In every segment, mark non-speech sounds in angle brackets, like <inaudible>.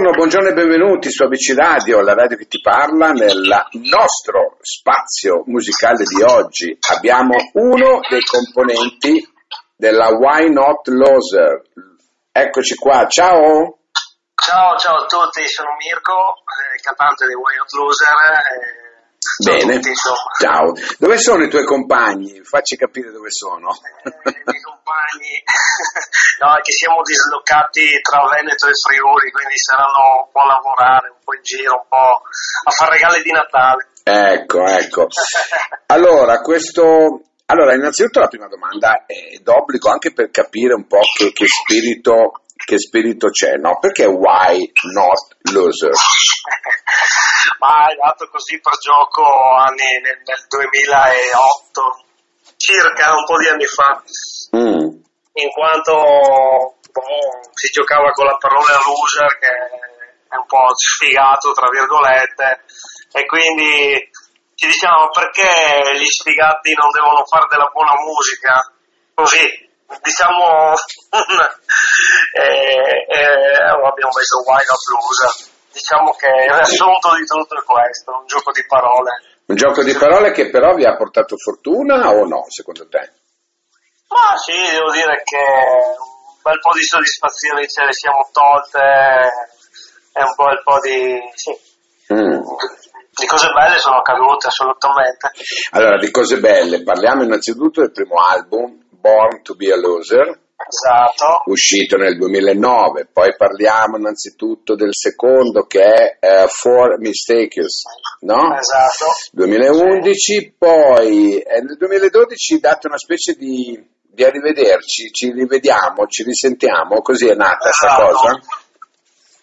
Buongiorno, buongiorno e benvenuti su ABC Radio, la radio che ti parla. Nel nostro spazio musicale di oggi abbiamo uno dei componenti della Why Not Loser. Eccoci qua, ciao! Ciao, ciao a tutti, sono Mirko, eh, cantante di Why Not Loser. Eh, Bene, tutti, ciao. Dove sono i tuoi compagni? Facci capire dove sono. Eh, I miei compagni, <laughs> no, che siamo dislocati tra Veneto e Friuli, quindi saranno un po' a lavorare, un po' in giro, un po' a fare regali di Natale. Ecco, ecco. <laughs> Allora, questo... Allora, innanzitutto la prima domanda è d'obbligo anche per capire un po' che, che spirito che spirito c'è, no? Perché why not loser? <laughs> Ma è nato così per gioco anni, nel, nel 2008, circa un po' di anni fa, Mm, in quanto boh, si giocava con la parola loser che è un po' sfigato tra virgolette e quindi ci diciamo perché gli sfigati non devono fare della buona musica così diciamo <laughs> abbiamo messo Why Not Loser diciamo che il riassunto di tutto è questo un gioco di parole. Un gioco di parole che però vi ha portato fortuna o no, secondo te? ma sì devo dire che un bel po' di soddisfazioni ce le siamo tolte e un bel po' di sì, Mm. di cose belle sono accadute assolutamente. Allora, di cose belle, parliamo innanzitutto del primo album, Born to be a Loser, esatto uscito nel 2009, poi parliamo innanzitutto del secondo che è eh, Four Mistakes, no? esatto 2011, poi eh, nel 2012 date una specie di, di arrivederci, ci rivediamo, ci risentiamo, così è nata sta Esatto. cosa?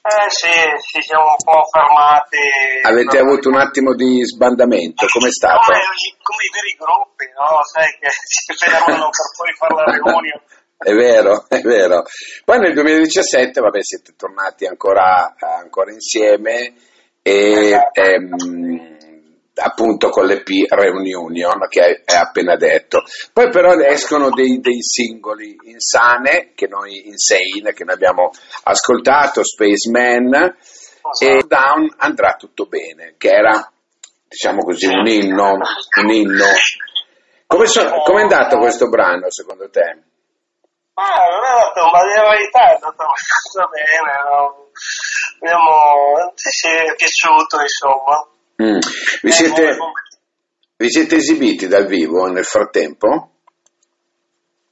Eh sì, ci siamo un po' fermati. Avete avuto un attimo di sbandamento, com'è stato? Come, come i veri gruppi, no? Sai che <laughs> si fermano per poi fare la riunione. È vero, <laughs> è vero. Poi nel 2017, vabbè, siete tornati ancora, ancora insieme e ehm, appunto con l'EP Reunion che hai appena detto. Poi però escono dei, dei singoli Insane, che noi, Insane, che noi abbiamo ascoltato, Spaceman, e Down andrà tutto bene, che era, diciamo così, un inno, un inno. Come, so- com'è andato questo brano secondo te? Ma non è andato, ma in verità è andato abbastanza bene. No? Abbiamo, sì, è piaciuto, insomma. Mm. Vi, Eh, siete, vi siete esibiti dal vivo nel frattempo?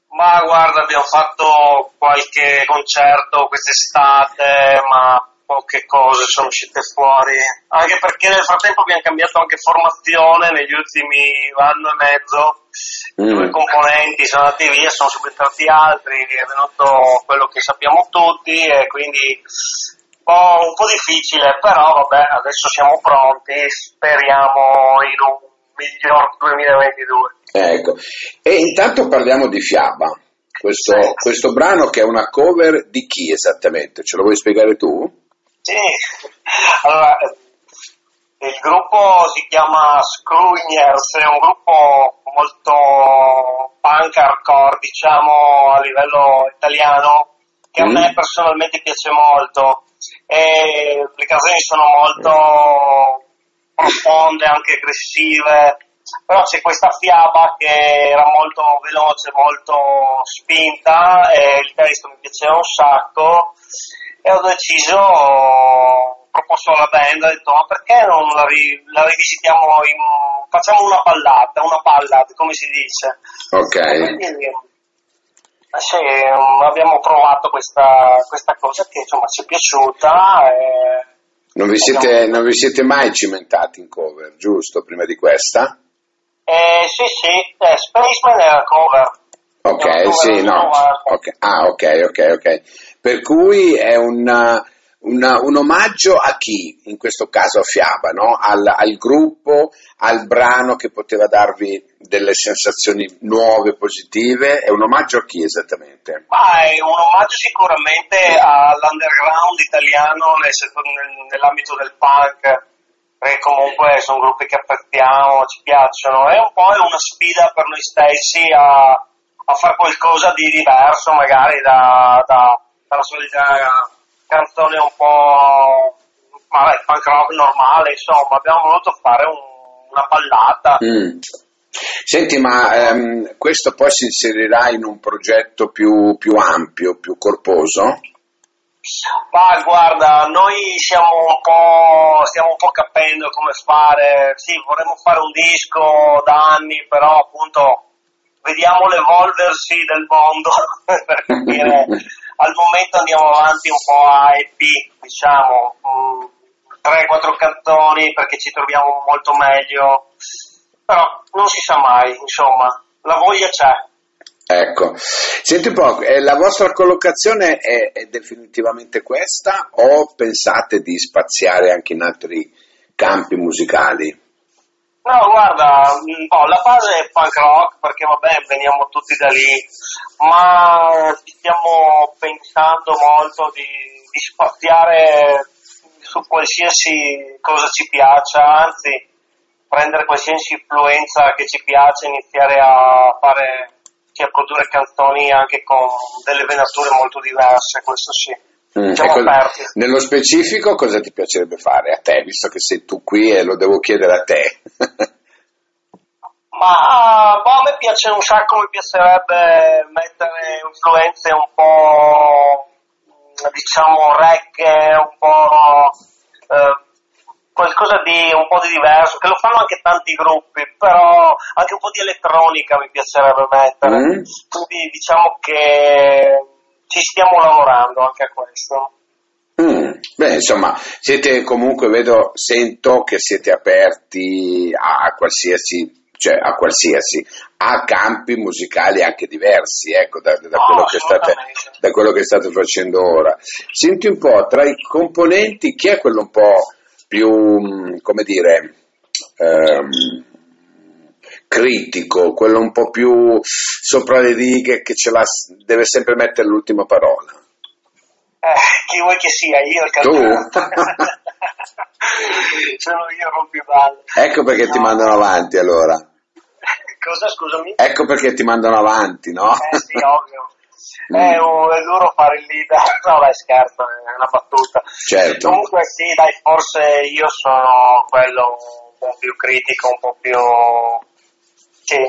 Ma guarda, abbiamo fatto qualche concerto quest'estate, ma poche cose sono uscite fuori. Anche perché nel frattempo abbiamo cambiato anche formazione negli ultimi anno e mezzo. Mm. Due componenti sono andati via, sono subentrati altri, è venuto quello che sappiamo tutti e quindi un po', un po' difficile, però vabbè, adesso siamo pronti, speriamo in un miglior 2022. Ecco. E intanto parliamo di Fiaba, questo, Sì. questo brano che è una cover di chi esattamente? Ce lo vuoi spiegare tu? Sì, allora eh, il gruppo si chiama Scrugners, è un gruppo molto punk hardcore, diciamo a livello italiano, che a Mm. me personalmente piace molto. E le canzoni sono molto profonde, anche aggressive, però c'è questa fiaba che era molto veloce, molto spinta e il testo mi piaceva un sacco e ho deciso, ho proposto alla band, ho detto ma perché non la, ri- la rivisitiamo, in, facciamo una ballata, una ballad come si dice. Ok. Quindi, eh, sì, abbiamo provato questa, questa cosa che insomma ci è piaciuta. E, Non vi, siete, non vi siete mai cimentati in cover, giusto, prima di questa? E sì, sì, eh, Spaceman è la cover. Ok, cover sì, no. rinnovata. Ok, Ah, ok, ok, ok. Per cui è una- una- un omaggio a chi, in questo caso a Fiaba, no? al, al gruppo, al brano che poteva darvi delle sensazioni nuove, positive, è un omaggio a chi esattamente? Ma è un omaggio sicuramente all'underground italiano nel- nell'ambito del punk, perché comunque sono gruppi che apprezziamo, ci piacciono, è un po' una sfida per noi stessi a, a fare qualcosa di diverso magari da, da- dalla solita canzone un po' vabbè, punk rock normale, insomma, abbiamo voluto fare un, una ballata. Mm. Senti, ma ehm, questo poi si inserirà in un progetto più, più ampio, più corposo? Ma guarda, noi siamo un po', stiamo un po' capendo come fare, sì, vorremmo fare un disco da anni, però appunto vediamo l'evolversi del mondo. <laughs> Per capire, al momento andiamo avanti un po' a EP, diciamo, 3-4 mm, cantoni perché ci troviamo molto meglio, però non si sa mai, insomma, la voglia c'è. Ecco, senti un po', eh, la vostra collocazione è, è, definitivamente questa o pensate di spaziare anche in altri campi musicali? No, guarda, no, la fase è punk rock perché vabbè veniamo tutti da lì, ma stiamo pensando molto di, di spaziare su qualsiasi cosa ci piaccia, anzi prendere qualsiasi influenza che ci piace, iniziare a fare a produrre canzoni anche con delle venature molto diverse, questo sì. Mm, ecco, nello specifico cosa ti piacerebbe fare a te, visto che sei tu qui e lo devo chiedere a te? Ma boh, a me piace un sacco, mi piacerebbe mettere influenze un po' diciamo reggae, un po' eh, qualcosa di un po' di diverso, che lo fanno anche tanti gruppi, però anche un po' di elettronica mi piacerebbe mettere. Mm. Quindi diciamo che ci stiamo lavorando anche a questo. Mm. Beh, insomma, siete comunque, vedo, sento che siete aperti a qualsiasi cioè a qualsiasi, a campi musicali anche diversi, ecco, da, da, quello oh, state, da, quello che state, facendo ora. Senti un po', tra i componenti, chi è quello un po' più, mm, come dire, ehm, critico, quello un po' più sopra le righe che ce l'ha, deve sempre mettere l'ultima parola. Eh, chi vuoi che sia, io il cantante. Tu? <laughs> Sono io rompiballe. Ecco perché no. ti mandano avanti allora. Cosa, scusami? Ecco perché ti mandano avanti, no? Eh sì, ovvio. Mm. È, un, è, duro fare il leader, <laughs> no dai scherzo, è una battuta. Certo. Comunque sì, dai, forse io sono quello un po' più critico, un po' più... Sì,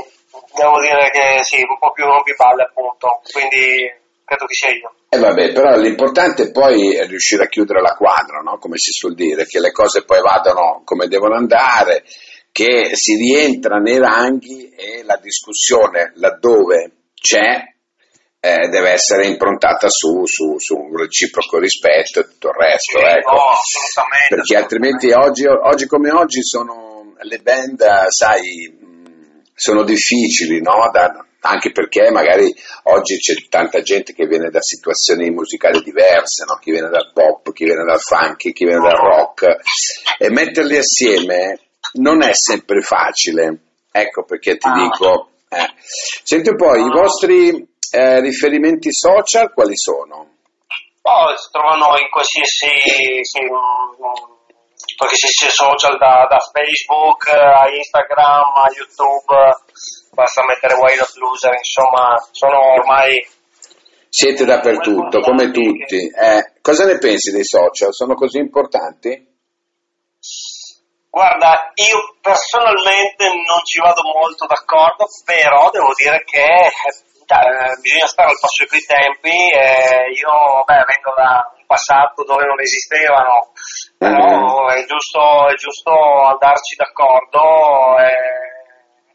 devo dire che sì, un po' più rompipalle appunto, quindi credo che sia io. E eh vabbè, però l'importante poi è riuscire a chiudere la quadra, no? come si suol dire, che le cose poi vadano come devono andare, che si rientra nei ranghi e la discussione laddove c'è eh, deve essere improntata su, su, su, un reciproco rispetto e tutto il resto. Sì, ecco. no, assolutamente. Perché altrimenti oggi, oggi, come oggi sono le band, sai, sono difficili, no? da, anche perché magari oggi c'è tanta gente che viene da situazioni musicali diverse, no? chi viene dal pop, chi viene dal funk, chi viene dal rock, e metterli assieme non è sempre facile. Ecco perché ti ah. dico. Eh. Senti un po', i vostri eh, riferimenti social quali sono? Oh, si trovano in qualsiasi, sì, qualsiasi social da, da, Facebook a Instagram a YouTube, basta mettere Not Loser, insomma sono ormai... Siete dappertutto, come tutti. Eh, cosa ne pensi dei social? Sono così importanti? Guarda, io personalmente non ci vado molto d'accordo, però devo dire che eh, bisogna stare al passo coi tempi. Eh, io beh, vengo da un passato dove non esistevano, però mm-hmm. è, giusto, è, giusto, andarci d'accordo. Eh,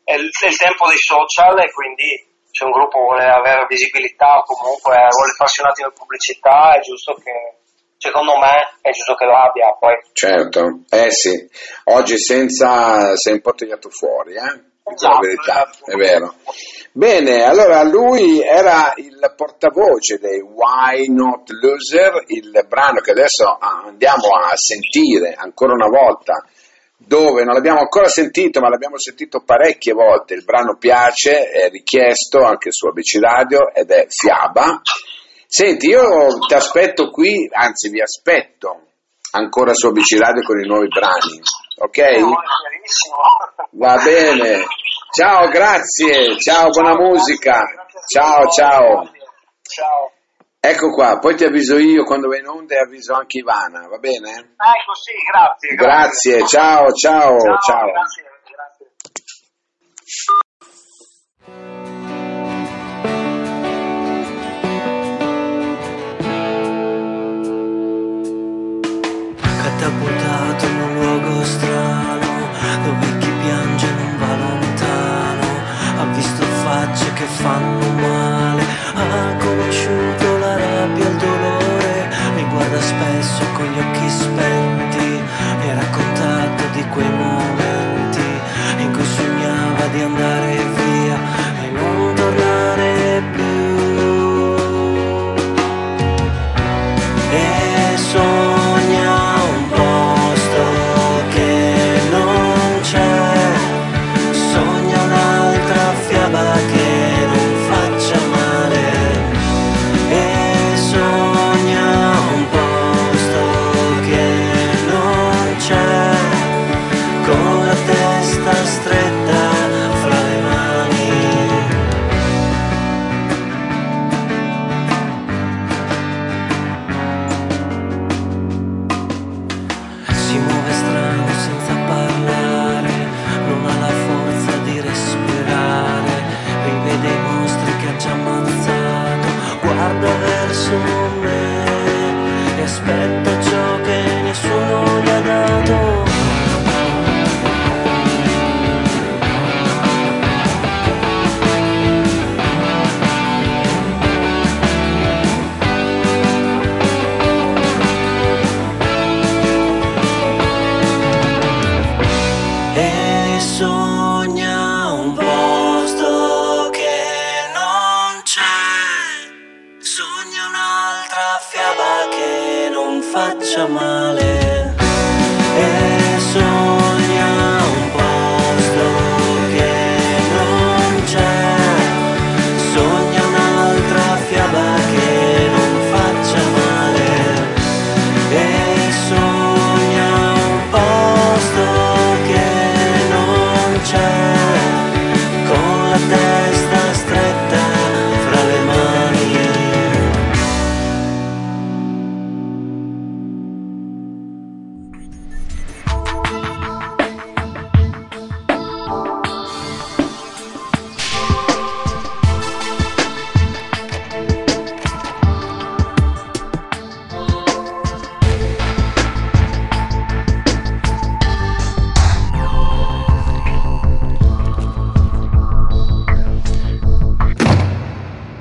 è, il, è il tempo dei social e quindi se un gruppo vuole avere visibilità o comunque vuole farsi un attimo di pubblicità, è giusto che secondo me è giusto che lo abbia poi. Certo, eh sì, oggi senza sei un po' tagliato fuori, eh? Esatto, la verità, è vero. Bene, allora lui era il portavoce dei Why Not Loser, il brano che adesso andiamo a sentire ancora una volta, dove non l'abbiamo ancora sentito, ma l'abbiamo sentito parecchie volte. Il brano piace, è richiesto anche su ABC Radio ed è Fiaba. Senti, io ti aspetto qui, anzi vi aspetto ancora su ABC Radio con i nuovi brani, ok? Va bene. Ciao, grazie. Ciao, buona musica. Ciao, ciao. Ciao. Ecco qua, poi ti avviso io quando vai in onda e avviso anche Ivana, va bene? Ecco, sì, grazie. Grazie, grazie. ciao, ciao, ciao. ciao. Grazie, grazie. luce con gli occhi spenti Mi ha raccontato di quei momenti In cui sognava di andare